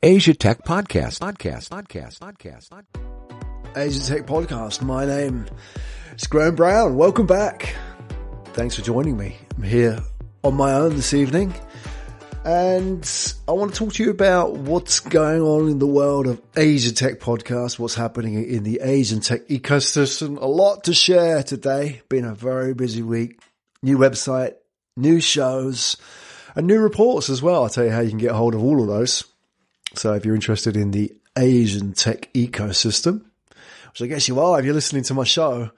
Asia Tech Podcast. Podcast. Podcast. Podcast. Asia Tech Podcast. My name is Graham Brown. Welcome back. Thanks for joining me. I'm here on my own this evening. And I want to talk to you about what's going on in the world of Asia Tech Podcast, what's happening in the Asian tech ecosystem. A lot to share today. Been a very busy week. New website, new shows, and new reports as well. I'll tell you how you can get hold of all of those. So if you're interested in the Asian tech ecosystem, which I guess you are if you're listening to my show,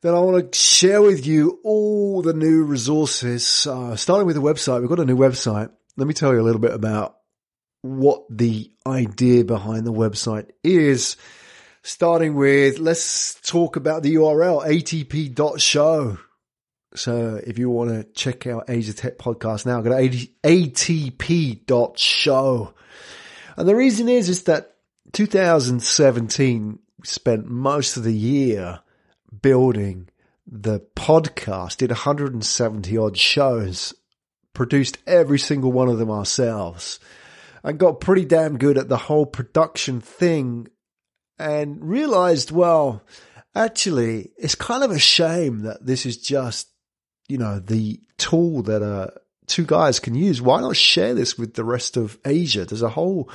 then I want to share with you all the new resources. Uh, starting with the website, we've got a new website. Let me tell you a little bit about what the idea behind the website is. Starting with, let's talk about the URL, atp.show. So if you want to check out Asia Tech Podcast now, go to atp.show. And the reason is, is that 2017 spent most of the year building the podcast, did 170 odd shows, produced every single one of them ourselves, and got pretty damn good at the whole production thing and realized, well, actually, it's kind of a shame that this is just, you know, the tool that uh, two guys can use. Why not share this with the rest of Asia? There's a whole,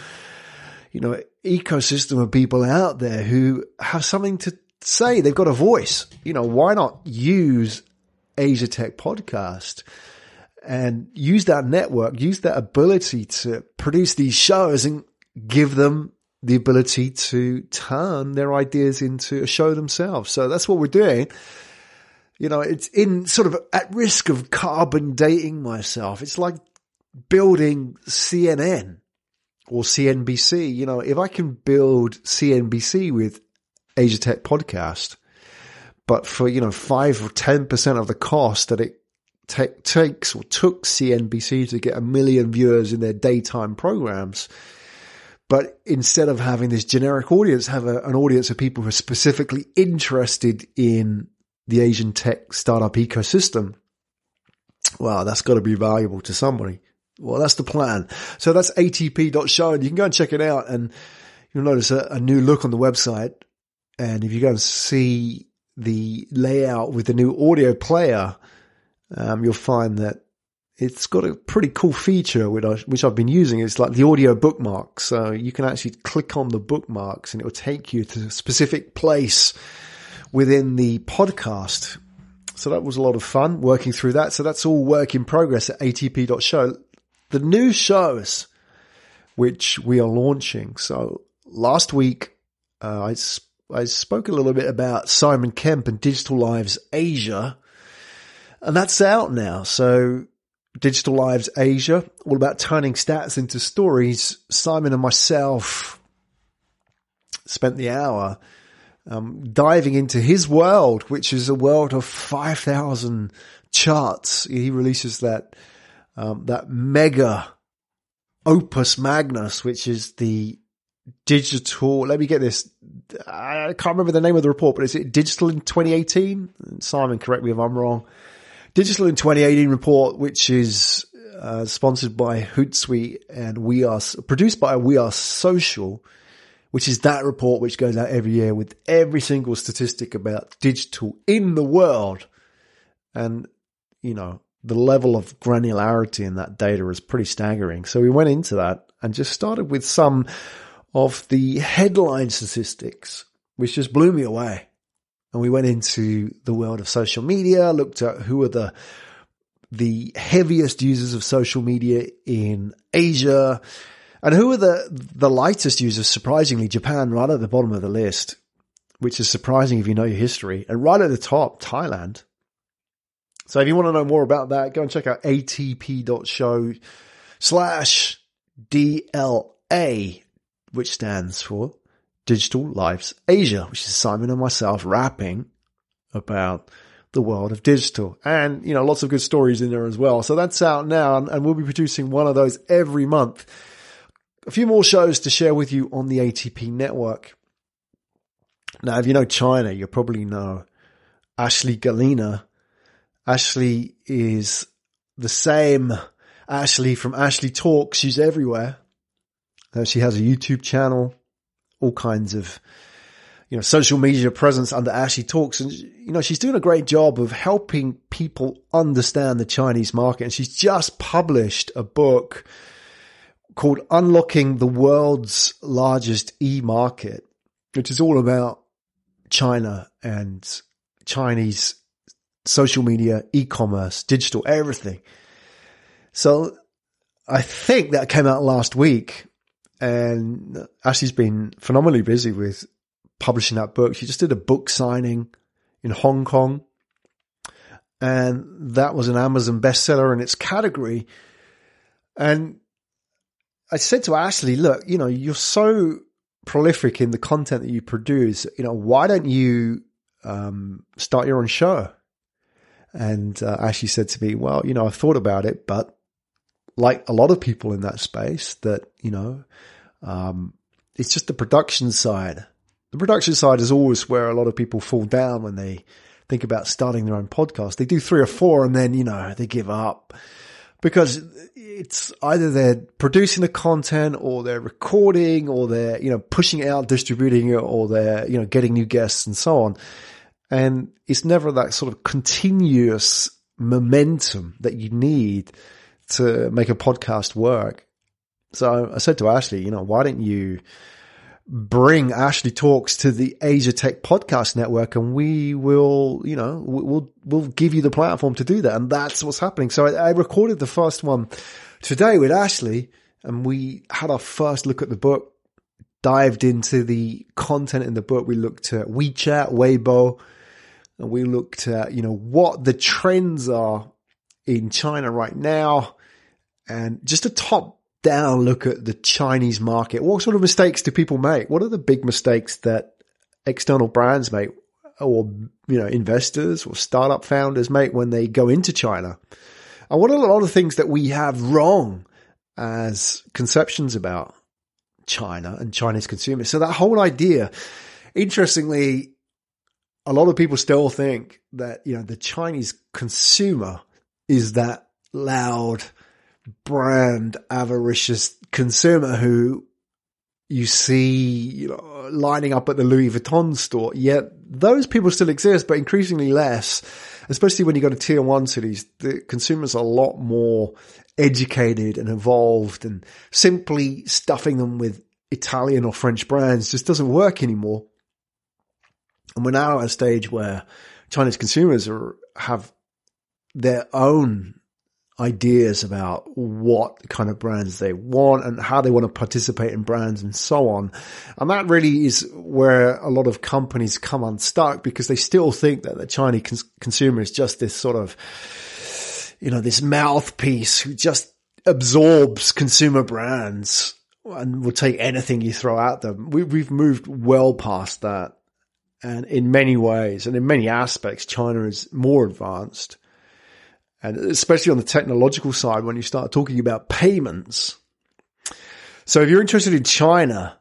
you know, ecosystem of people out there who have something to say. They've got a voice. You know, why not use Asia Tech Podcast and use that network, use that ability to produce these shows and give them the ability to turn their ideas into a show themselves. So that's what we're doing. You know, it's in sort of at risk of carbon dating myself. It's like building CNN or CNBC. You know, if I can build CNBC with Asia Tech podcast, but for, you know, five or 10% of the cost that it takes or took CNBC to get a million viewers in their daytime programs. But instead of having this generic audience, have a, an audience of people who are specifically interested in the Asian tech startup ecosystem. Wow, that's got to be valuable to somebody. Well, that's the plan. So that's atp.show and you can go and check it out and you'll notice a, a new look on the website. And if you go and see the layout with the new audio player, um, you'll find that it's got a pretty cool feature which, I, which I've been using. It's like the audio bookmark. So you can actually click on the bookmarks and it will take you to a specific place within the podcast. So that was a lot of fun working through that. So that's all work in progress at atp.show. The new shows which we are launching. So last week, uh, I, I spoke a little bit about Simon Kemp and Digital Lives Asia and that's out now. So Digital Lives Asia, all about turning stats into stories. Simon and myself spent the hour um, diving into his world, which is a world of 5,000 charts. He releases that, um, that mega opus magnus, which is the digital, let me get this. I can't remember the name of the report, but is it digital in 2018? Simon, correct me if I'm wrong. Digital in 2018 report, which is uh, sponsored by Hootsuite and we are produced by We Are Social which is that report which goes out every year with every single statistic about digital in the world. And, you know, the level of granularity in that data is pretty staggering. So we went into that and just started with some of the headline statistics, which just blew me away. And we went into the world of social media, looked at who are the the heaviest users of social media in Asia, and who are the, the lightest users? Surprisingly, Japan right at the bottom of the list, which is surprising if you know your history. And right at the top, Thailand. So if you want to know more about that, go and check out atp.show slash DLA, which stands for Digital Lives Asia, which is Simon and myself rapping about the world of digital and, you know, lots of good stories in there as well. So that's out now and we'll be producing one of those every month a few more shows to share with you on the ATP network. Now, if you know China, you probably know Ashley Galina. Ashley is the same Ashley from Ashley Talks. She's everywhere. Uh, she has a YouTube channel, all kinds of, you know, social media presence under Ashley Talks. And, you know, she's doing a great job of helping people understand the Chinese market. And she's just published a book called Unlocking the World's Largest E-Market, which is all about China and Chinese social media, e-commerce, digital, everything. So I think that came out last week and Ashley's been phenomenally busy with publishing that book. She just did a book signing in Hong Kong and that was an Amazon bestseller in its category. And I said to Ashley, look, you know, you're so prolific in the content that you produce. You know, why don't you um, start your own show? And uh, Ashley said to me, well, you know, I've thought about it, but like a lot of people in that space that, you know, um, it's just the production side. The production side is always where a lot of people fall down when they think about starting their own podcast. They do three or four and then, you know, they give up because it's either they're producing the content or they're recording or they're, you know, pushing out, distributing it or they're, you know, getting new guests and so on. And it's never that sort of continuous momentum that you need to make a podcast work. So I said to Ashley, you know, why don't you bring Ashley Talks to the Asia Tech Podcast Network and we will, you know, we'll, we'll give you the platform to do that. And that's what's happening. So I, I recorded the first one today with Ashley and we had our first look at the book, dived into the content in the book. We looked at WeChat, Weibo, and we looked at, you know, what the trends are in China right now and just a top down look at the Chinese market. What sort of mistakes do people make? What are the big mistakes that external brands make or, you know, investors or startup founders make when they go into China? And what are a lot of things that we have wrong as conceptions about China and Chinese consumers? So that whole idea, interestingly, a lot of people still think that, you know, the Chinese consumer is that loud, brand avaricious consumer who you see you know, lining up at the Louis Vuitton store. Yet those people still exist, but increasingly less, especially when you go to tier one cities. The consumers are a lot more educated and evolved and simply stuffing them with Italian or French brands just doesn't work anymore. And we're now at a stage where Chinese consumers are, have their own ideas about what kind of brands they want and how they want to participate in brands and so on. And that really is where a lot of companies come unstuck because they still think that the Chinese cons- consumer is just this sort of, you know, this mouthpiece who just absorbs consumer brands and will take anything you throw at them. We, we've moved well past that. And in many ways and in many aspects, China is more advanced and especially on the technological side when you start talking about payments. So if you're interested in China,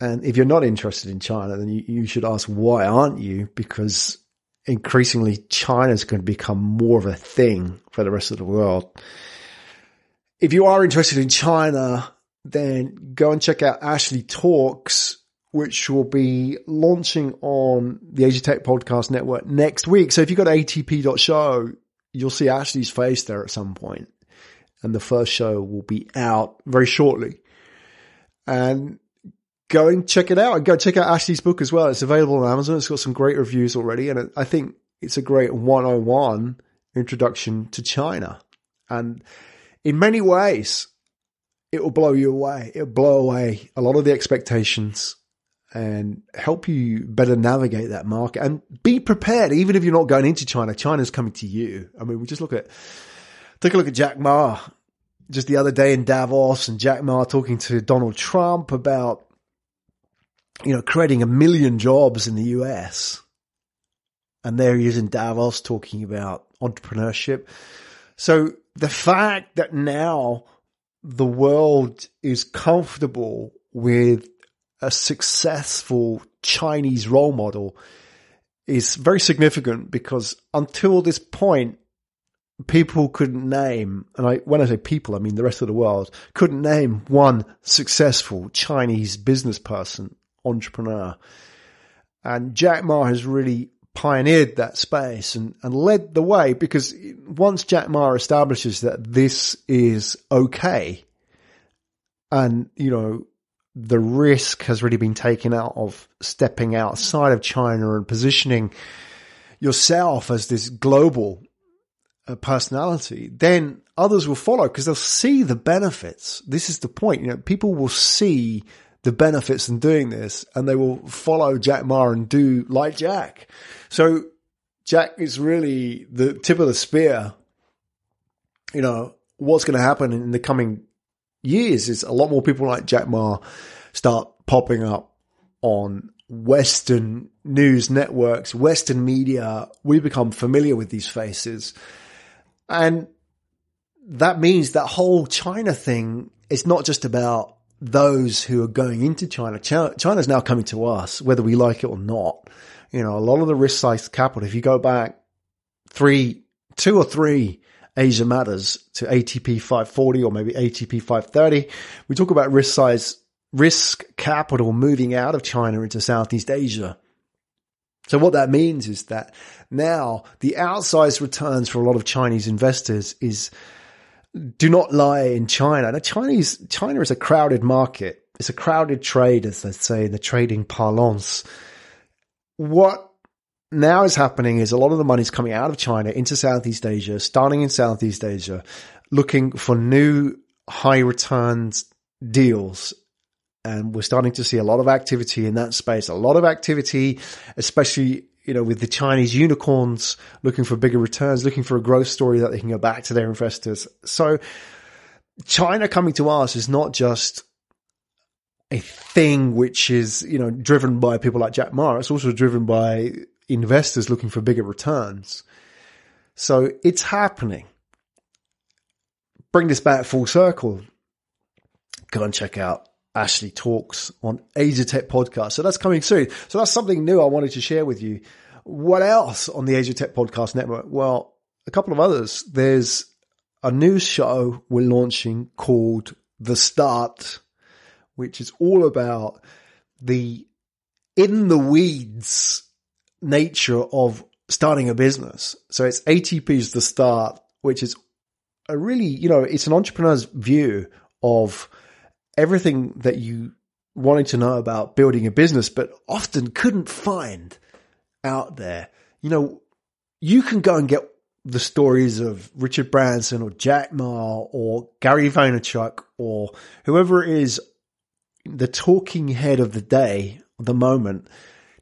and if you're not interested in China, then you, you should ask why aren't you? Because increasingly China is going to become more of a thing for the rest of the world. If you are interested in China, then go and check out Ashley Talks, which will be launching on the Asia Tech Podcast Network next week. So if you go to atp.show, you'll see Ashley's face there at some point, and the first show will be out very shortly. And go and check it out. And go check out Ashley's book as well. It's available on Amazon. It's got some great reviews already, and I think it's a great 101 introduction to China. And in many ways, it will blow you away. It'll blow away a lot of the expectations and help you better navigate that market and be prepared. Even if you're not going into China, China's coming to you. I mean, we just look at, take a look at Jack Ma just the other day in Davos and Jack Ma talking to Donald Trump about, you know, creating a million jobs in the US. And there he is in Davos talking about entrepreneurship. So the fact that now the world is comfortable with a successful Chinese role model is very significant because until this point, people couldn't name, and I, when I say people, I mean the rest of the world, couldn't name one successful Chinese business person, entrepreneur. And Jack Ma has really pioneered that space and, and led the way because once Jack Ma establishes that this is okay and, you know, the risk has really been taken out of stepping outside of China and positioning yourself as this global uh, personality, then others will follow because they'll see the benefits. This is the point. You know, people will see the benefits in doing this and they will follow Jack Ma and do like Jack. So Jack is really the tip of the spear. You know, what's going to happen in the coming years is a lot more people like Jack Ma start popping up on Western news networks, Western media. We become familiar with these faces. And that means that whole China thing is not just about those who are going into China. China. China's now coming to us, whether we like it or not. You know, a lot of the risk size capital, if you go back three, two or three Asia matters to ATP 540 or maybe ATP 530, we talk about risk size, risk capital moving out of China into Southeast Asia. So what that means is that now the outsized returns for a lot of Chinese investors is do not lie in China. Now, Chinese China is a crowded market. It's a crowded trade, as they say in the trading parlance. What now is happening is a lot of the money is coming out of China into Southeast Asia, starting in Southeast Asia, looking for new high returns deals. And we're starting to see a lot of activity in that space, a lot of activity, especially you know, with the Chinese unicorns looking for bigger returns, looking for a growth story that they can go back to their investors. So China coming to us is not just a thing which is, you know, driven by people like Jack Ma. It's also driven by investors looking for bigger returns. So it's happening. Bring this back full circle. Go and check out Ashley Talks on Asia Tech Podcast. So that's coming soon. So that's something new I wanted to share with you. What else on the Asia Tech Podcast Network? Well, a couple of others. There's a new show we're launching called The Start, which is all about the in the weeds nature of starting a business. So it's ATP's The Start, which is a really, you know, it's an entrepreneur's view of everything that you wanted to know about building a business, but often couldn't find out there. You know, you can go and get the stories of Richard Branson or Jack Ma or Gary Vaynerchuk or whoever it is, the talking head of the day, the moment,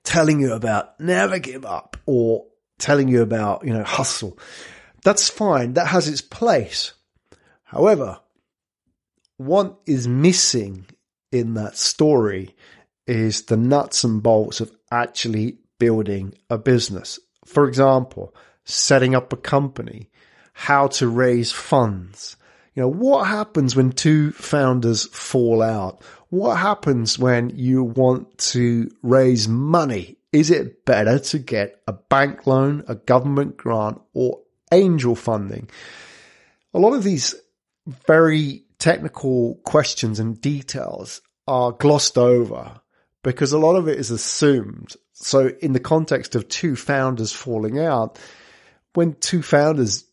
telling you about never give up or telling you about, you know, hustle. That's fine. That has its place. However, what is missing in that story is the nuts and bolts of actually building a business. For example, setting up a company, how to raise funds. You know, what happens when two founders fall out? What happens when you want to raise money? Is it better to get a bank loan, a government grant, or angel funding? A lot of these very technical questions and details are glossed over because a lot of it is assumed. So in the context of two founders falling out, when two founders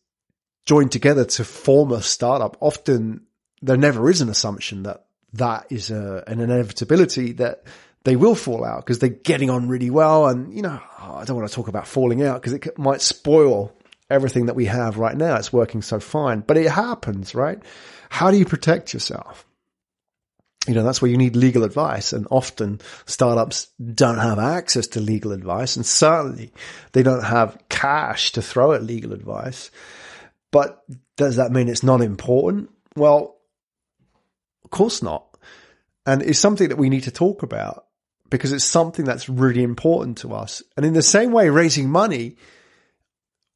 join together to form a startup, often there never is an assumption that that is a, an inevitability that they will fall out because they're getting on really well. And, you know, oh, I don't want to talk about falling out because it might spoil everything that we have right now. It's working so fine, but it happens, right? How do you protect yourself? You know, that's where you need legal advice. And often startups don't have access to legal advice. And certainly they don't have cash to throw at legal advice. But does that mean it's not important? Well, of course not. And it's something that we need to talk about because it's something that's really important to us. And in the same way, raising money,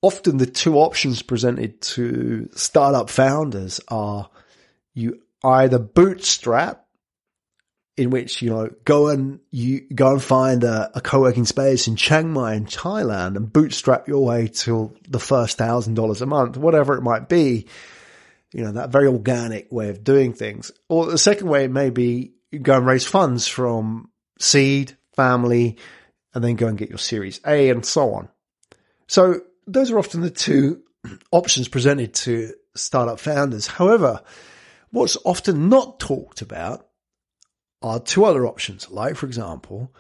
often the two options presented to startup founders are you either bootstrap in which, you know, go and you go and find a, a co-working space in Chiang Mai in Thailand and bootstrap your way to the first thousand dollars a month, whatever it might be. You know, that very organic way of doing things. Or the second way may be go and raise funds from seed, family, and then go and get your series A and so on. So those are often the two options presented to startup founders. However, what's often not talked about are two other options, like, for example,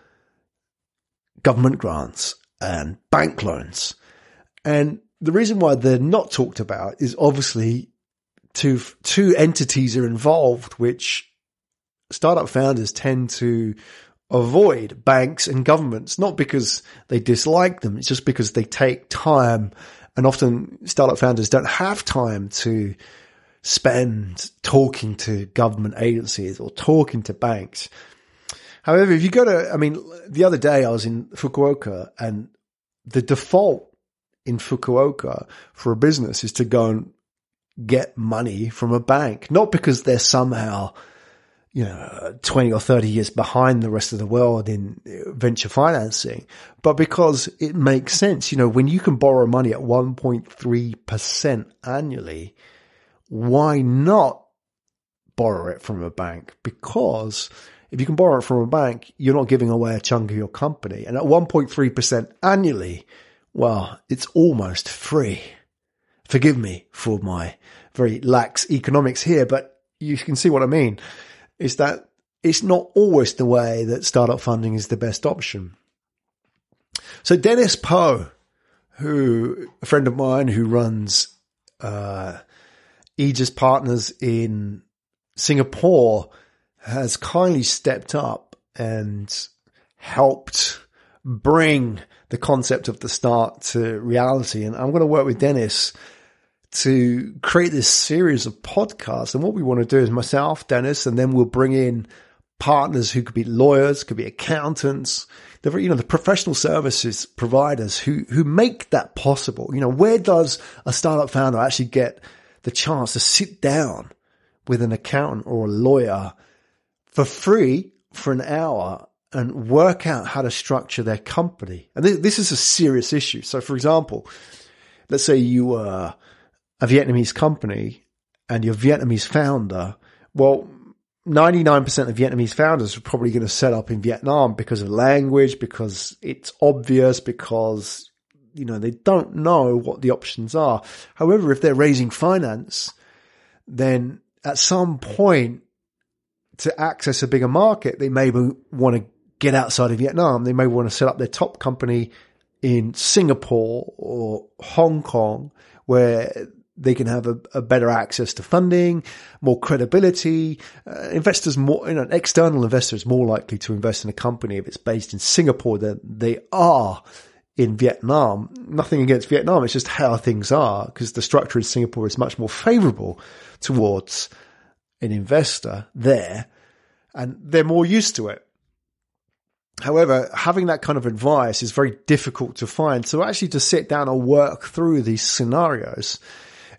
government grants and bank loans. And the reason why they're not talked about is obviously two, two entities are involved, which startup founders tend to avoid banks and governments, not because they dislike them. It's just because they take time and often startup founders don't have time to spend talking to government agencies or talking to banks. However, if you go to, I mean, the other day I was in Fukuoka and the default in Fukuoka for a business is to go and get money from a bank, not because they're somehow, you know, 20 or 30 years behind the rest of the world in venture financing, but because it makes sense. You know, when you can borrow money at 1.3% annually, why not borrow it from a bank? Because if you can borrow it from a bank, you're not giving away a chunk of your company. And at 1.3% annually, well, it's almost free. Forgive me for my very lax economics here, but you can see what I mean. Is that it's not always the way that startup funding is the best option. So Dennis Poe, who a friend of mine who runs uh, Aegis Partners in Singapore has kindly stepped up and helped bring the concept of the start to reality. And I'm going to work with Dennis to create this series of podcasts. And what we want to do is myself, Dennis, and then we'll bring in partners who could be lawyers, could be accountants, the you know the professional services providers who who make that possible. You know, where does a startup founder actually get the chance to sit down with an accountant or a lawyer for free for an hour and work out how to structure their company. And this is a serious issue. So, for example, let's say you were a Vietnamese company and your Vietnamese founder, well, 99% of Vietnamese founders are probably going to set up in Vietnam because of language, because it's obvious, because you know, they don't know what the options are. However, if they're raising finance, then at some point to access a bigger market, they may want to get outside of Vietnam. They may want to set up their top company in Singapore or Hong Kong where they can have a, a better access to funding, more credibility. Uh, investors more, you know, external investors more likely to invest in a company if it's based in Singapore than they are in Vietnam. Nothing against Vietnam. It's just how things are because the structure in Singapore is much more favorable towards an investor there and they're more used to it. However, having that kind of advice is very difficult to find. So actually to sit down and work through these scenarios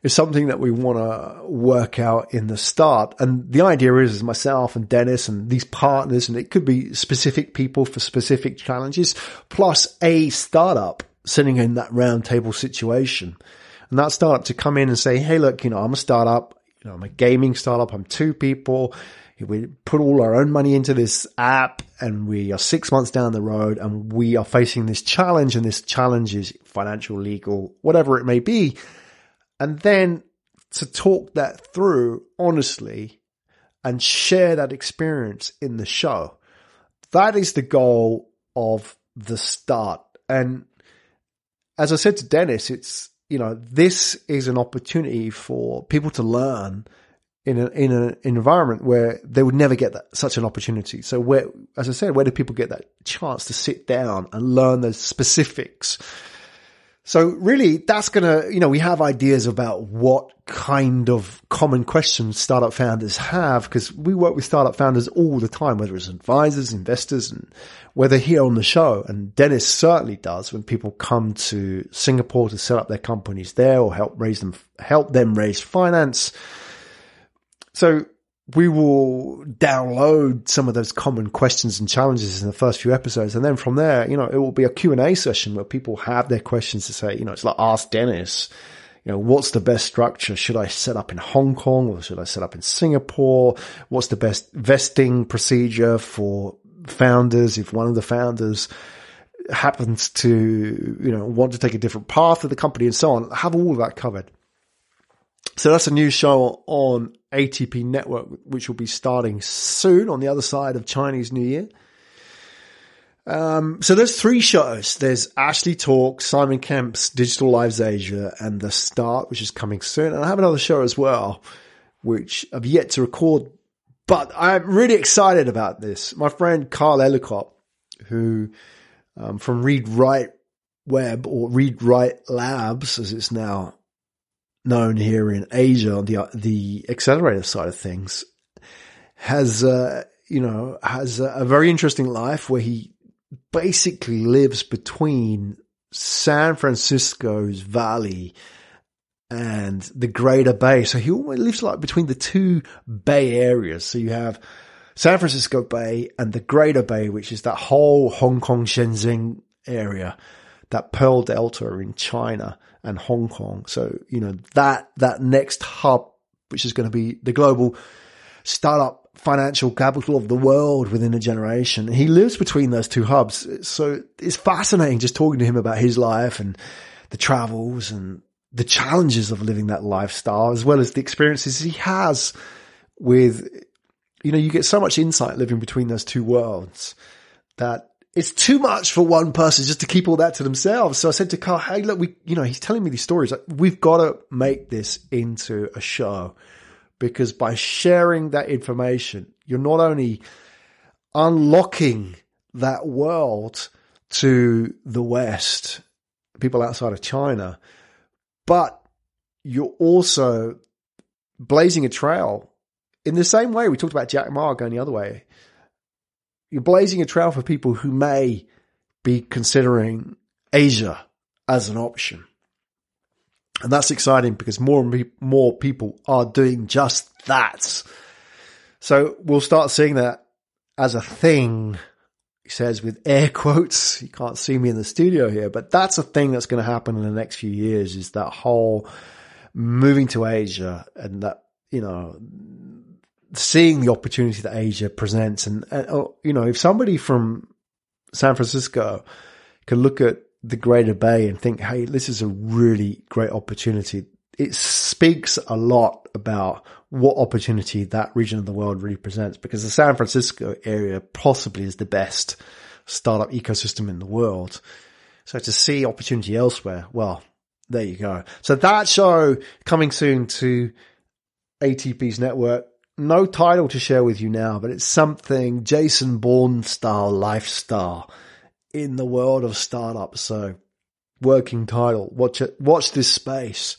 is something that we want to work out in the start. And the idea is, is myself and Dennis and these partners, and it could be specific people for specific challenges, plus a startup sitting in that roundtable situation. And that startup to come in and say, Hey, look, you know, I'm a startup. You know, I'm a gaming startup. I'm two people. We put all our own money into this app and we are six months down the road and we are facing this challenge and this challenge is financial, legal, whatever it may be and then to talk that through honestly and share that experience in the show. That is the goal of the start. And as I said to Dennis, it's, you know, this is an opportunity for people to learn in a, in an environment where they would never get that, such an opportunity. So where, as I said, where do people get that chance to sit down and learn the specifics so really that's going to, you know, we have ideas about what kind of common questions startup founders have because we work with startup founders all the time, whether it's advisors, investors, and whether here on the show. And Dennis certainly does when people come to Singapore to set up their companies there or help raise them, help them raise finance. So we will download some of those common questions and challenges in the first few episodes. And then from there, you know, it will be a Q&A session where people have their questions to say, you know, it's like ask Dennis, you know, what's the best structure? Should I set up in Hong Kong or should I set up in Singapore? What's the best vesting procedure for founders if one of the founders happens to, you know, want to take a different path of the company and so on? Have all of that covered. So that's a new show on ATP Network, which will be starting soon on the other side of Chinese New Year. Um, so there's three shows. There's Ashley Talk, Simon Kemp's Digital Lives Asia, and The Start, which is coming soon. And I have another show as well, which I've yet to record, but I'm really excited about this. My friend Carl Ellicott, who um, from Read Write Web or Read Write Labs, as it's now known here in Asia on the the accelerator side of things, has uh, you know has a, a very interesting life where he basically lives between San Francisco's valley and the Greater Bay. So he lives like between the two Bay areas. So you have San Francisco Bay and the Greater Bay, which is that whole Hong Kong Shenzhen area, that Pearl Delta in China and Hong Kong. So, you know, that, that next hub, which is going to be the global startup financial capital of the world within a generation. He lives between those two hubs. So it's fascinating just talking to him about his life and the travels and the challenges of living that lifestyle, as well as the experiences he has with, you know, you get so much insight living between those two worlds that it's too much for one person just to keep all that to themselves. So I said to Carl, Hey, look, we, you know, he's telling me these stories. We've got to make this into a show because by sharing that information, you're not only unlocking that world to the West, people outside of China, but you're also blazing a trail in the same way we talked about Jack Ma going the other way. You're blazing a trail for people who may be considering Asia as an option. And that's exciting because more and more people are doing just that. So we'll start seeing that as a thing. He says with air quotes. You can't see me in the studio here, but that's a thing that's going to happen in the next few years is that whole moving to Asia and that, you know, seeing the opportunity that Asia presents. And, and oh, you know, if somebody from San Francisco can look at the Greater Bay and think, hey, this is a really great opportunity. It speaks a lot about what opportunity that region of the world really presents because the San Francisco area possibly is the best startup ecosystem in the world. So to see opportunity elsewhere, well, there you go. So that show coming soon to ATP's network. No title to share with you now, but it's something Jason Bourne style lifestyle in the world of startups. So working title, watch it, watch this space.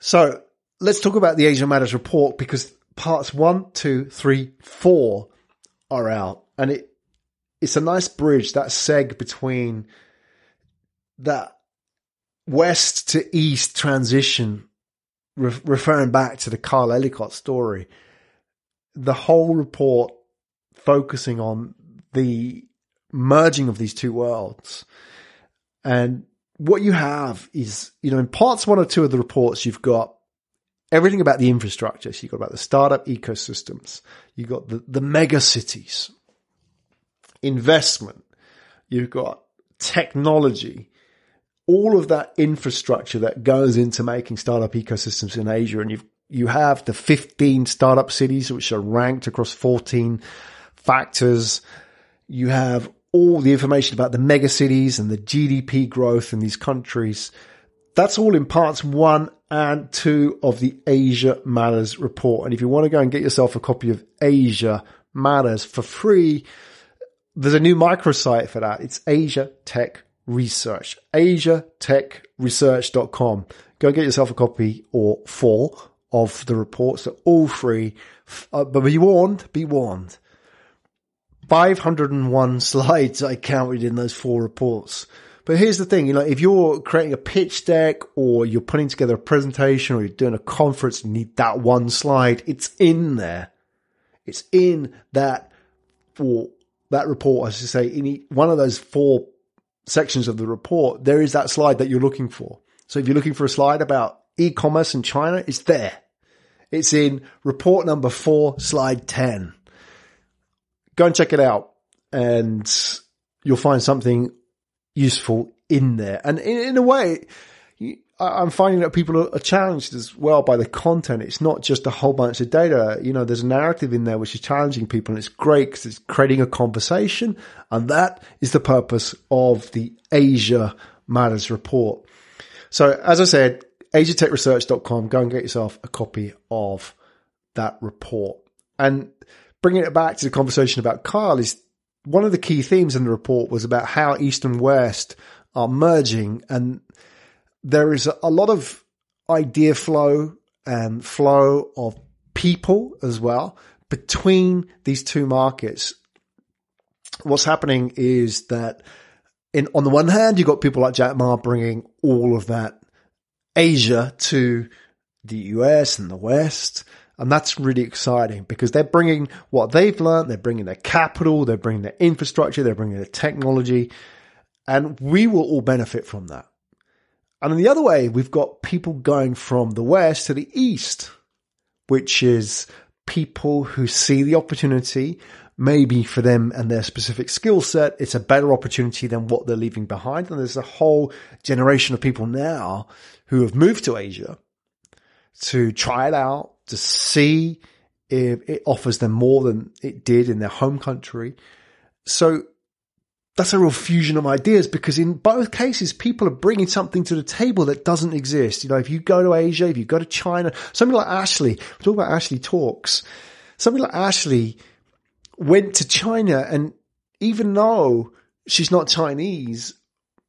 So let's talk about the Asia Matters report because parts one, two, three, four are out and it, it's a nice bridge, that seg between that west to east transition, re- referring back to the Carl Ellicott story. The whole report focusing on the merging of these two worlds. And what you have is, you know, in parts one or two of the reports, you've got everything about the infrastructure. So you've got about the startup ecosystems. You've got the, the mega cities, investment. You've got technology, all of that infrastructure that goes into making startup ecosystems in Asia. And you've, you have the 15 startup cities, which are ranked across 14 factors. You have all the information about the mega cities and the GDP growth in these countries. That's all in parts one and two of the Asia Matters report. And if you want to go and get yourself a copy of Asia Matters for free, there's a new microsite for that. It's Asia Tech Research, asiatechresearch.com. Go get yourself a copy or four of the reports. They're all free. Uh, but be warned, be warned. 501 slides I counted in those four reports. But here's the thing, you know, if you're creating a pitch deck or you're putting together a presentation or you're doing a conference you need that one slide, it's in there. It's in that for that report, I should say, in one of those four sections of the report, there is that slide that you're looking for. So if you're looking for a slide about e-commerce in China, it's there. It's in report number four, slide 10. Go and check it out and you'll find something useful in there. And in, in a way, I'm finding that people are challenged as well by the content. It's not just a whole bunch of data. You know, there's a narrative in there which is challenging people and it's great because it's creating a conversation. And that is the purpose of the Asia Matters report. So as I said, asiatechresearch.com, go and get yourself a copy of that report. And bringing it back to the conversation about Kyle is one of the key themes in the report was about how East and West are merging and there is a lot of idea flow and flow of people as well between these two markets. What's happening is that in, on the one hand, you've got people like Jack Ma bringing all of that Asia to the US and the West. And that's really exciting because they're bringing what they've learned. They're bringing their capital. They're bringing their infrastructure. They're bringing their technology and we will all benefit from that. And on the other way, we've got people going from the West to the East, which is people who see the opportunity, maybe for them and their specific skill set, it's a better opportunity than what they're leaving behind. And there's a whole generation of people now who have moved to Asia to try it out, to see if it offers them more than it did in their home country. So that's a real fusion of ideas because in both cases, people are bringing something to the table that doesn't exist. You know, if you go to Asia, if you go to China, somebody like Ashley, we talk about Ashley talks, somebody like Ashley went to China and even though she's not Chinese,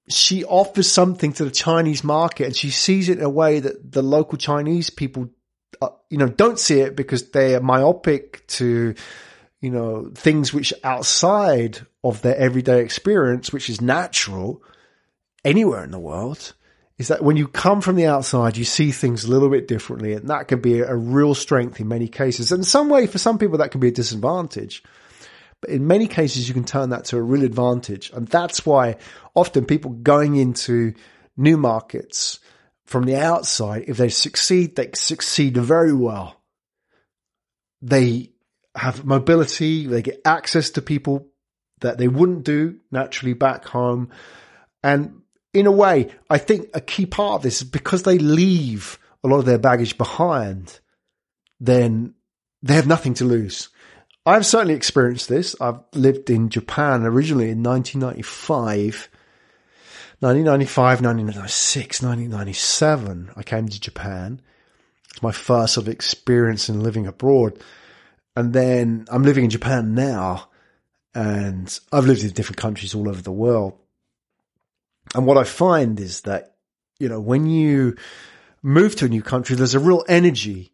she offers something to the Chinese market and she sees it in a way that the local Chinese people, uh, you know, don't see it because they are myopic to, you know, things which outside of their everyday experience, which is natural anywhere in the world, is that when you come from the outside, you see things a little bit differently. And that can be a real strength in many cases. And some way, for some people, that can be a disadvantage. But in many cases, you can turn that to a real advantage. And that's why often people going into new markets from the outside, if they succeed, they succeed very well. They have mobility, they get access to people that they wouldn't do naturally back home. And in a way, I think a key part of this is because they leave a lot of their baggage behind, then they have nothing to lose. I've certainly experienced this. I've lived in Japan originally in 1995. 1995, 1996, 1997, I came to Japan. It's my first sort of experience in living abroad. And then I'm living in Japan now and I've lived in different countries all over the world. And what I find is that, you know, when you move to a new country, there's a real energy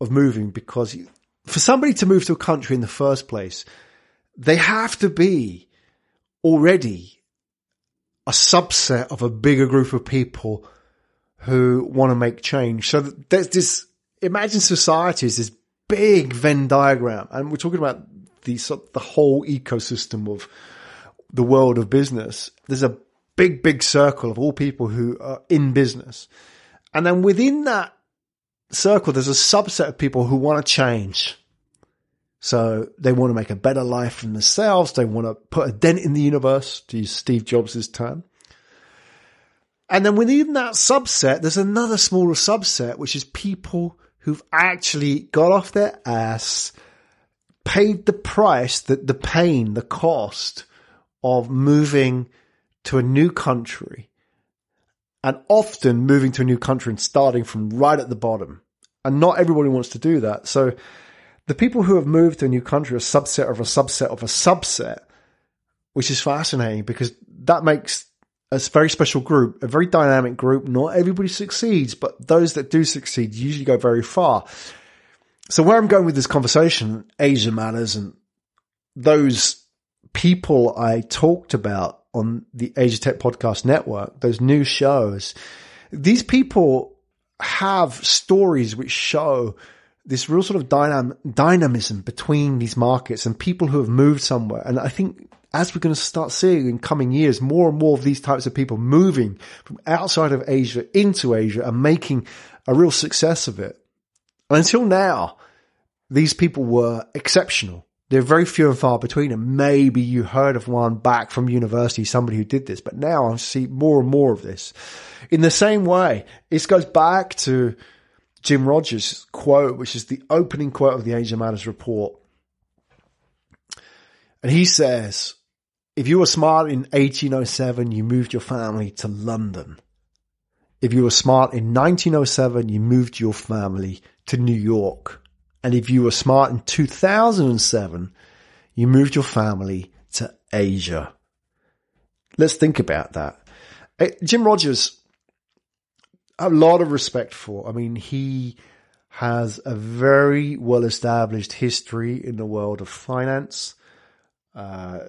of moving because you, for somebody to move to a country in the first place, they have to be already a subset of a bigger group of people who want to make change. So there's this, imagine society is this big Venn diagram. And we're talking about the, the whole ecosystem of the world of business. There's a big, big circle of all people who are in business. And then within that circle, there's a subset of people who want to change. So they want to make a better life for themselves. They want to put a dent in the universe, to use Steve Jobs' term. And then within that subset, there's another smaller subset, which is people who've actually got off their ass, paid the price, the, the pain, the cost of moving to a new country and often moving to a new country and starting from right at the bottom. And not everybody wants to do that. So the people who have moved to a new country are a subset of a subset of a subset, which is fascinating because that makes a very special group, a very dynamic group. Not everybody succeeds, but those that do succeed usually go very far. So where I'm going with this conversation, Asia matters and those people I talked about on the Asia Tech Podcast Network, those new shows, these people have stories which show this real sort of dynam- dynamism between these markets and people who have moved somewhere. And I think as we're going to start seeing in coming years, more and more of these types of people moving from outside of Asia into Asia and making a real success of it. Until now, these people were exceptional. They're very few and far between, and maybe you heard of one back from university, somebody who did this, but now I see more and more of this. In the same way, this goes back to Jim Rogers' quote, which is the opening quote of the Asia Matters report. And he says, if you were smart in 1807, you moved your family to London. If you were smart in 1907, you moved your family to New York. And if you were smart in 2007, you moved your family to Asia. Let's think about that. Jim Rogers, a lot of respect for. I mean, he has a very well established history in the world of finance. Uh,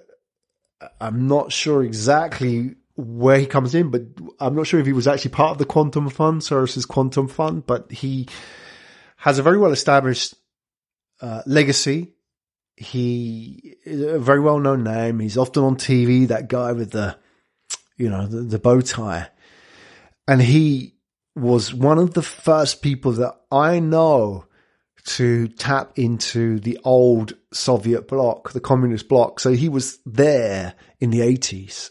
I'm not sure exactly where he comes in, but I'm not sure if he was actually part of the Quantum Fund, Soros's Quantum Fund, but he has a very well established uh, legacy. He is a very well known name. He's often on TV, that guy with the, you know, the, the bow tie. And he was one of the first people that I know to tap into the old Soviet bloc, the communist bloc. So he was there in the 80s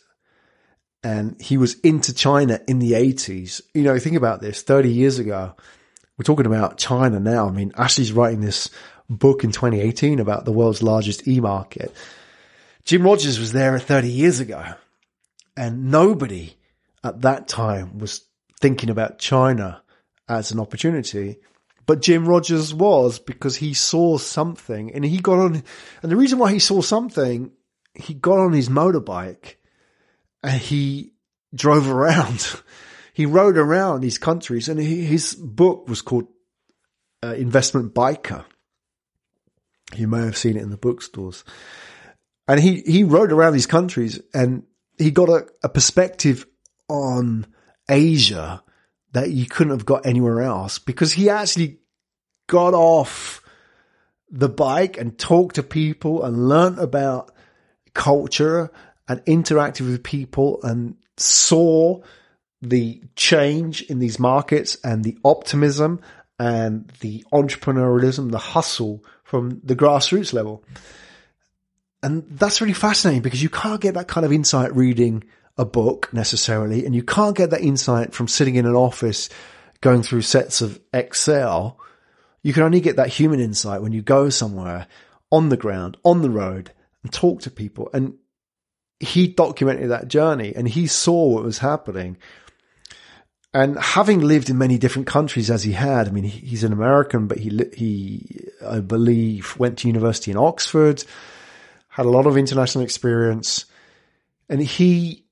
and he was into China in the 80s. You know, think about this 30 years ago. We're talking about China now. I mean, Ashley's writing this book in 2018 about the world's largest e-market. Jim Rogers was there 30 years ago and nobody at that time was thinking about China as an opportunity. But Jim Rogers was because he saw something and he got on, and the reason why he saw something, he got on his motorbike and he drove around. he rode around these countries and he, his book was called uh, Investment Biker. You may have seen it in the bookstores. And he, he rode around these countries and he got a, a perspective on Asia that you couldn't have got anywhere else because he actually got off the bike and talked to people and learned about culture and interacted with people and saw the change in these markets and the optimism and the entrepreneurialism, the hustle from the grassroots level. And that's really fascinating because you can't get that kind of insight reading a book necessarily, and you can't get that insight from sitting in an office going through sets of Excel. You can only get that human insight when you go somewhere on the ground, on the road, and talk to people. And he documented that journey and he saw what was happening. And having lived in many different countries as he had, I mean, he's an American, but he, he, I believe, went to university in Oxford, had a lot of international experience, and he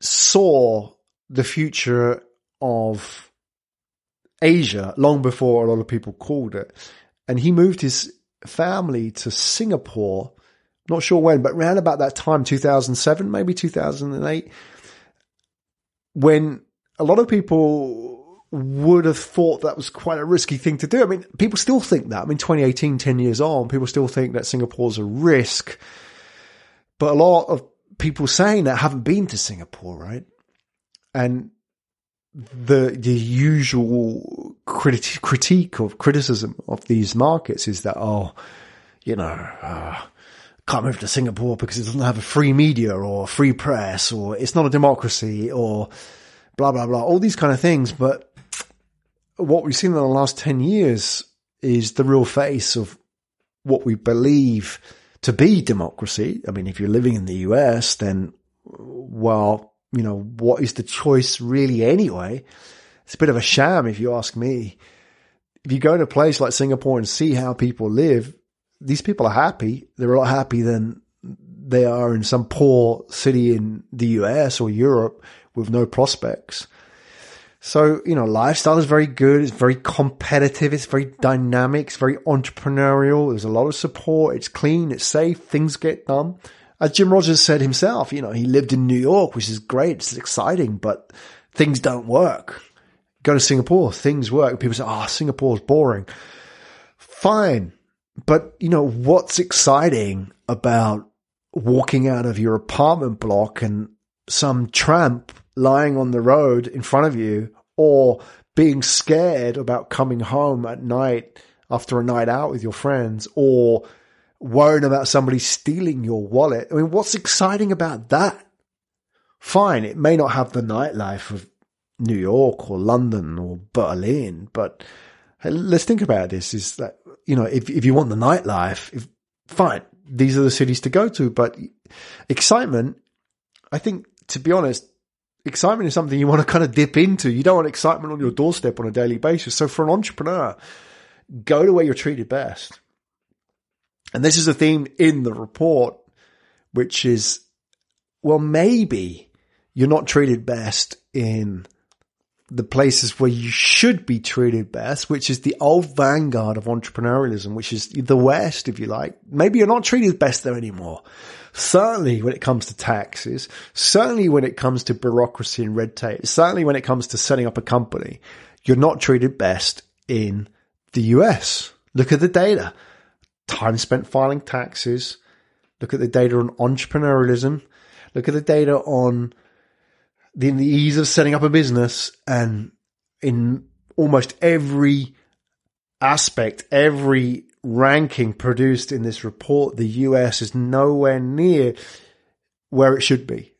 saw the future of Asia long before a lot of people called it. And he moved his family to Singapore, not sure when, but around about that time, 2007, maybe 2008, when a lot of people would have thought that was quite a risky thing to do. I mean, people still think that. I mean, 2018, 10 years on, people still think that Singapore's a risk. But a lot of people saying that haven't been to Singapore, right? And the the usual criti- critique of criticism of these markets is that oh, you know, uh, can't move to Singapore because it doesn't have a free media or free press or it's not a democracy or blah blah blah, all these kind of things. But what we've seen in the last ten years is the real face of what we believe to be democracy. I mean, if you're living in the US, then, well, you know, what is the choice really anyway? It's a bit of a sham if you ask me. If you go to a place like Singapore and see how people live, these people are happy. They're a lot happier than they are in some poor city in the US or Europe with no prospects. So, you know, lifestyle is very good. It's very competitive. It's very dynamic. It's very entrepreneurial. There's a lot of support. It's clean. It's safe. Things get done. As Jim Rogers said himself, you know, he lived in New York, which is great. It's exciting, but things don't work. Go to Singapore, things work. People say, oh, Singapore's boring. fine. But, you know, what's exciting about walking out of your apartment block and some tramp lying on the road in front of you or being scared about coming home at night after a night out with your friends or worrying about somebody stealing your wallet. I mean, what's exciting about that? Fine, it may not have the nightlife of New York or London or Berlin, but let's think about this is that, you know, if, if you want the nightlife, if, fine, these are the cities to go to, but excitement, I think, to be honest, excitement is something you want to kind of dip into. You don't want excitement on your doorstep on a daily basis. So for an entrepreneur, go to where you're treated best. And this is a theme in the report, which is, well, maybe you're not treated best in the places where you should be treated best, which is the old vanguard of entrepreneurialism, which is the West, if you like. Maybe you're not treated best there anymore. Certainly when it comes to taxes, certainly when it comes to bureaucracy and red tape, certainly when it comes to setting up a company, you're not treated best in the US. Look at the data. Time spent filing taxes. Look at the data on entrepreneurialism. Look at the data on the, the ease of setting up a business and in almost every aspect, every ranking produced in this report, the US is nowhere near where it should be.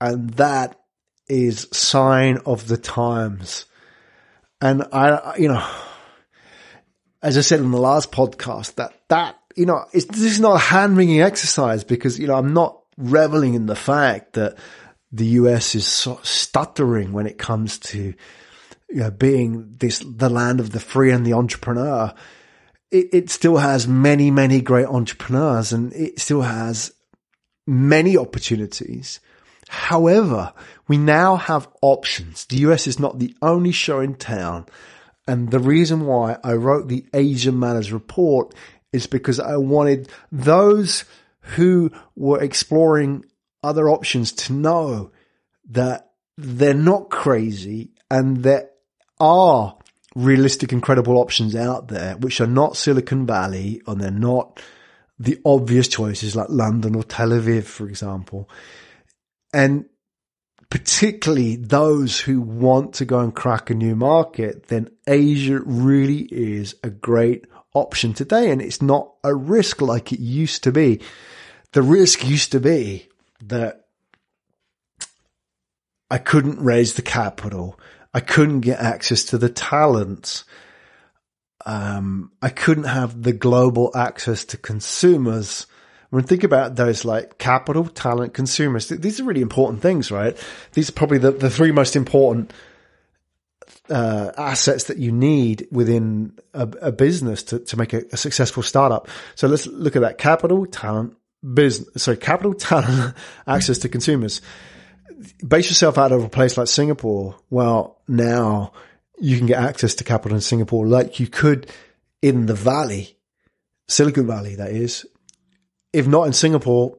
And that is sign of the times. And I, you know, as I said in the last podcast, that, that, you know, this is not a hand wringing exercise because, you know, I'm not reveling in the fact that the US is so stuttering when it comes to you know, being this, the land of the free and the entrepreneur. It, it still has many, many great entrepreneurs and it still has many opportunities. However, we now have options. The US is not the only show in town. And the reason why I wrote the Asia Matters report is because I wanted those who were exploring other options to know that they're not crazy and there are realistic incredible options out there, which are not Silicon Valley and they're not the obvious choices like London or Tel Aviv, for example. And particularly those who want to go and crack a new market, then Asia really is a great option today. And it's not a risk like it used to be. The risk used to be that I couldn't raise the capital. I couldn't get access to the talent. Um, I couldn't have the global access to consumers. When think about those like capital, talent, consumers, these are really important things, right? These are probably the, the three most important uh, assets that you need within a, a business to, to make a, a, successful startup. So let's look at that capital, talent, business, So capital, talent, access to consumers. Base yourself out of a place like Singapore. Well, now you can get access to capital in Singapore like you could in the valley, Silicon Valley, that is. If not in Singapore,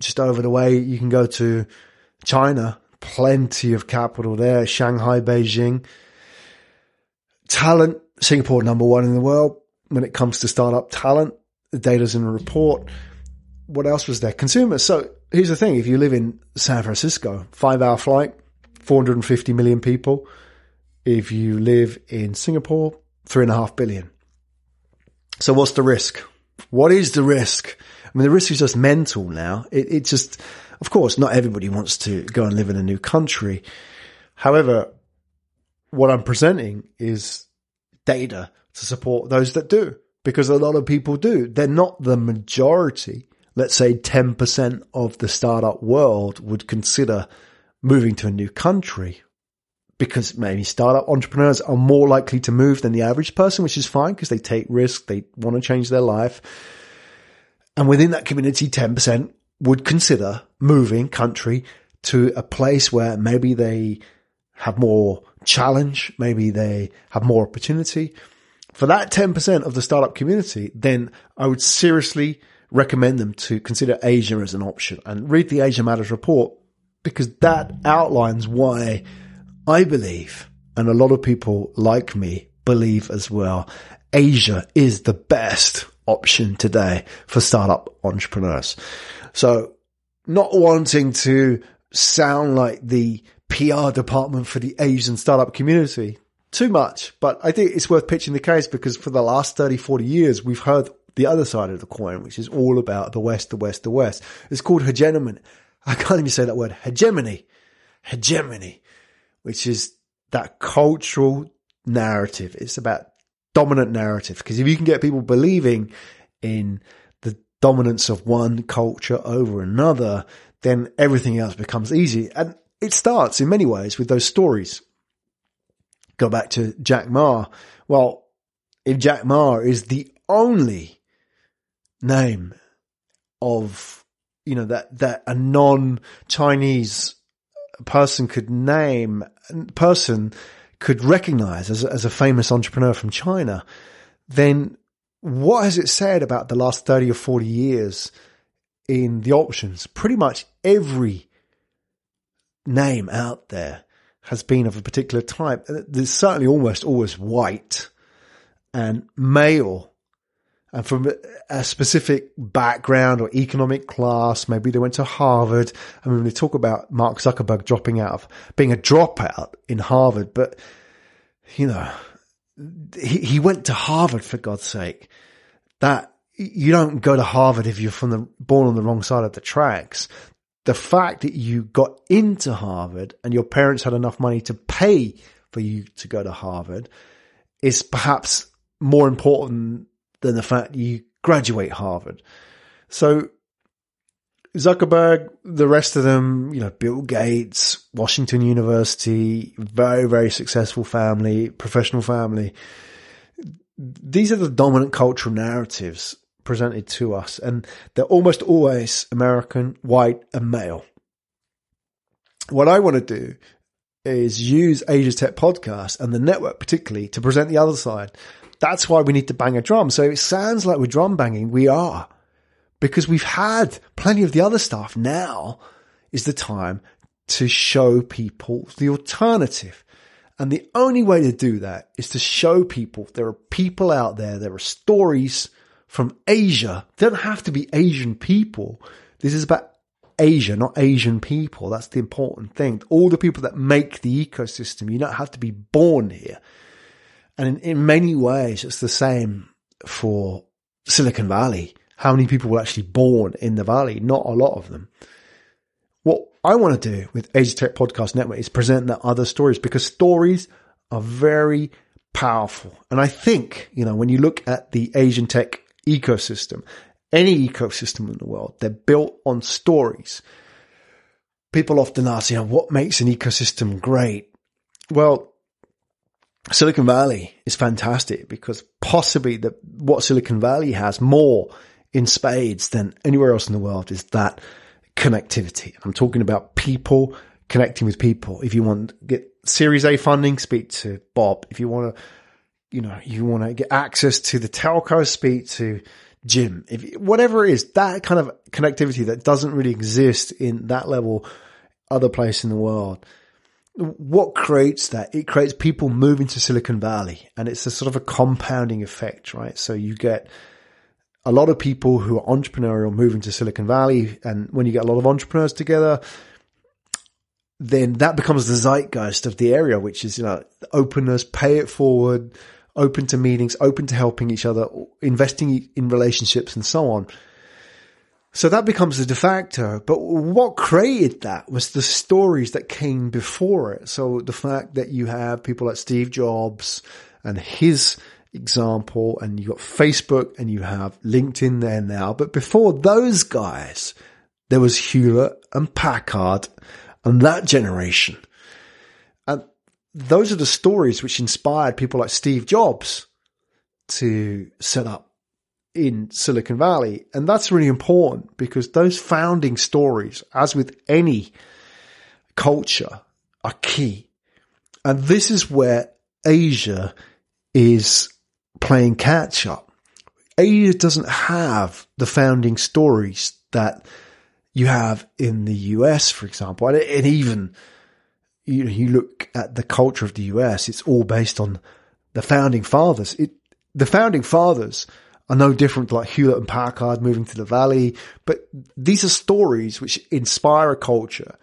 just over the way, you can go to China. Plenty of capital there. Shanghai, Beijing. Talent, Singapore number one in the world when it comes to startup talent. The data's in a report what else was there? Consumers. So here's the thing. If you live in San Francisco, five hour flight, 450 million people. If you live in Singapore, three and a half billion. So what's the risk? What is the risk? I mean, the risk is just mental now. It, it just, of course, not everybody wants to go and live in a new country. However, what I'm presenting is data to support those that do, because a lot of people do. They're not the majority let's say 10% of the startup world would consider moving to a new country because maybe startup entrepreneurs are more likely to move than the average person, which is fine because they take risks. They want to change their life. And within that community, 10% would consider moving country to a place where maybe they have more challenge. Maybe they have more opportunity. For that 10% of the startup community, then I would seriously recommend them to consider Asia as an option and read the Asia Matters report because that outlines why I believe, and a lot of people like me believe as well, Asia is the best option today for startup entrepreneurs. So not wanting to sound like the PR department for the Asian startup community too much, but I think it's worth pitching the case because for the last 30, 40 years, we've heard the other side of the coin, which is all about the West, the West, the West. It's called hegemony. I can't even say that word, hegemony, hegemony, which is that cultural narrative. It's about dominant narrative. Because if you can get people believing in the dominance of one culture over another, then everything else becomes easy. And it starts in many ways with those stories. Go back to Jack Ma. Well, if Jack Ma is the only name of, you know, that, that a non-Chinese person could name, person could recognize as, as a famous entrepreneur from China, then what has it said about the last 30 or 40 years in the options? Pretty much every name out there has been of a particular type. There's certainly almost always white and male and from a specific background or economic class. Maybe they went to Harvard. I mean, they talk about Mark Zuckerberg dropping out of being a dropout in Harvard, but you know, he, he went to Harvard for God's sake. That you don't go to Harvard if you're from the born on the wrong side of the tracks. The fact that you got into Harvard and your parents had enough money to pay for you to go to Harvard is perhaps more important than the fact you graduate Harvard. So Zuckerberg, the rest of them, you know, Bill Gates, Washington University, very, very successful family, professional family. These are the dominant cultural narratives presented to us, and they're almost always American, white, and male. What I want to do is use Asia Tech podcast and the network particularly to present the other side. That's why we need to bang a drum. So it sounds like we're drum banging. We are because we've had plenty of the other stuff. Now is the time to show people the alternative. And the only way to do that is to show people there are people out there, there are stories from Asia. They don't have to be Asian people. This is about Asia, not Asian people. That's the important thing. All the people that make the ecosystem, you don't have to be born here. And in, in many ways, it's the same for Silicon Valley how many people were actually born in the valley? Not a lot of them. What I want to do with Asia Tech Podcast Network is present the other stories because stories are very powerful. And I think, you know, when you look at the Asian tech ecosystem, any ecosystem in the world, they're built on stories. People often ask, you know, what makes an ecosystem great? Well, Silicon Valley is fantastic because possibly the, what Silicon Valley has more in spades than anywhere else in the world is that connectivity. I'm talking about people connecting with people. If you want to get Series A funding, speak to Bob. If you want to, you know, you want to get access to the telco, speak to Jim. If whatever it is, that kind of connectivity that doesn't really exist in that level other place in the world. What creates that? It creates people moving to Silicon Valley and it's a sort of a compounding effect, right? So you get a lot of people who are entrepreneurial moving to Silicon Valley. And when you get a lot of entrepreneurs together, then that becomes the zeitgeist of the area, which is, you know, openness, pay it forward, open to meetings, open to helping each other, investing in relationships and so on. So that becomes the de facto. But what created that was the stories that came before it. So the fact that you have people like Steve Jobs and his example and you got Facebook and you have LinkedIn there now. But before those guys, there was Hewlett and Packard and that generation. And those are the stories which inspired people like Steve Jobs to set up in Silicon Valley. And that's really important because those founding stories, as with any culture, are key. And this is where Asia is playing catch up. Asia doesn't have the founding stories that you have in the US, for example. And, even you, you look at the culture of the US, it's all based on the founding fathers. It, the founding fathers are no different like Hewlett and Packard moving to the valley, but these are stories which inspire a culture,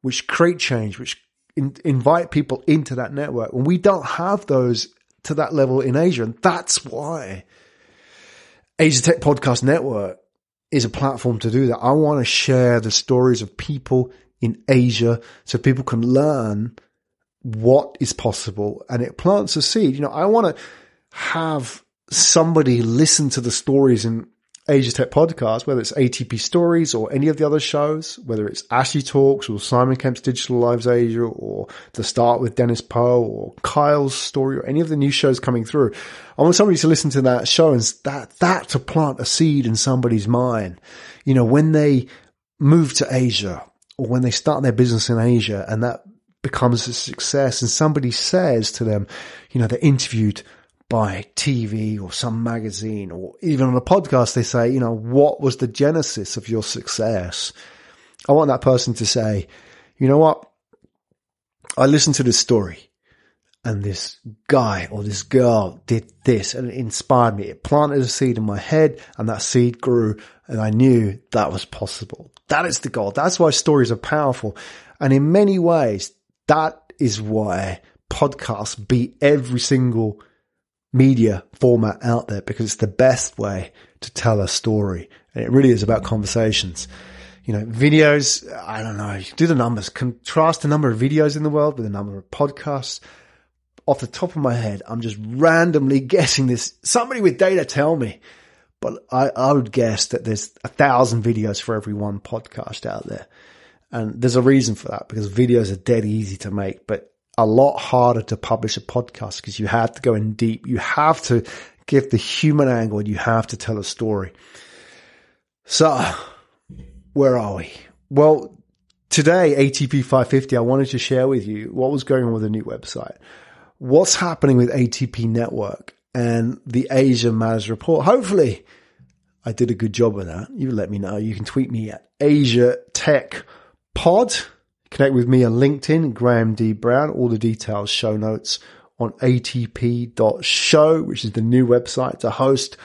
which create change, which in, invite people into that network. And we don't have those to that level in Asia. And that's why Asia Tech Podcast Network is a platform to do that. I want to share the stories of people in Asia so people can learn what is possible and it plants a seed. You know, I want to have somebody listen to the stories in Asia Tech podcast, whether it's ATP stories or any of the other shows, whether it's Ashley Talks or Simon Kemp's Digital Lives Asia or The Start with Dennis Poe or Kyle's story or any of the new shows coming through. I want somebody to listen to that show and that, that to plant a seed in somebody's mind. You know, when they move to Asia or when they start their business in Asia and that becomes a success and somebody says to them, you know, they're interviewed by TV or some magazine or even on a podcast, they say, you know, what was the genesis of your success? I want that person to say, you know what? I listened to this story and this guy or this girl did this and it inspired me. It planted a seed in my head and that seed grew and I knew that was possible. That is the goal. That's why stories are powerful. And in many ways, that is why podcasts beat every single media format out there because it's the best way to tell a story. And it really is about conversations. You know, videos, I don't know, do the numbers, contrast the number of videos in the world with the number of podcasts. Off the top of my head, I'm just randomly guessing this. Somebody with data tell me, but I, I would guess that there's a thousand videos for every one podcast out there. And there's a reason for that because videos are dead easy to make, but a lot harder to publish a podcast because you have to go in deep. You have to give the human angle and you have to tell a story. So where are we? Well, today, ATP 550, I wanted to share with you what was going on with the new website, what's happening with ATP network and the Asia Matters report. Hopefully I did a good job of that. You let me know. You can tweet me at Asia Tech Pod. Connect with me on LinkedIn, Graham D. Brown. All the details, show notes on atp.show, which is the new website to host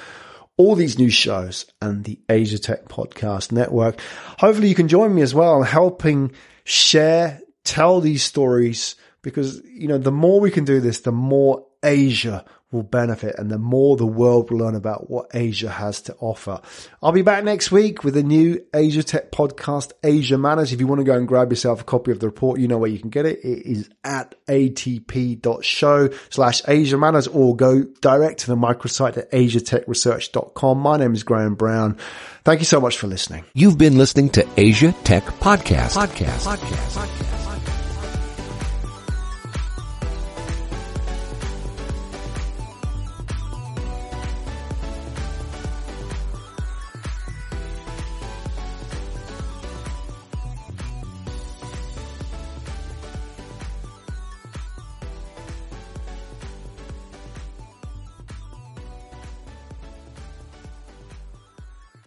all these new shows and the Asia Tech Podcast Network. Hopefully you can join me as well helping share, tell these stories because, you know, the more we can do this, the more Asia will benefit and the more the world will learn about what Asia has to offer. I'll be back next week with a new Asia Tech podcast, Asia Matters. If you want to go and grab yourself a copy of the report, you know where you can get it. It is at atp.show slash Asia Matters or go direct to the microsite at asiatechresearch.com. My name is Graham Brown. Thank you so much for listening. You've been listening to Asia Tech Podcast. Podcast. Podcast. Podcast.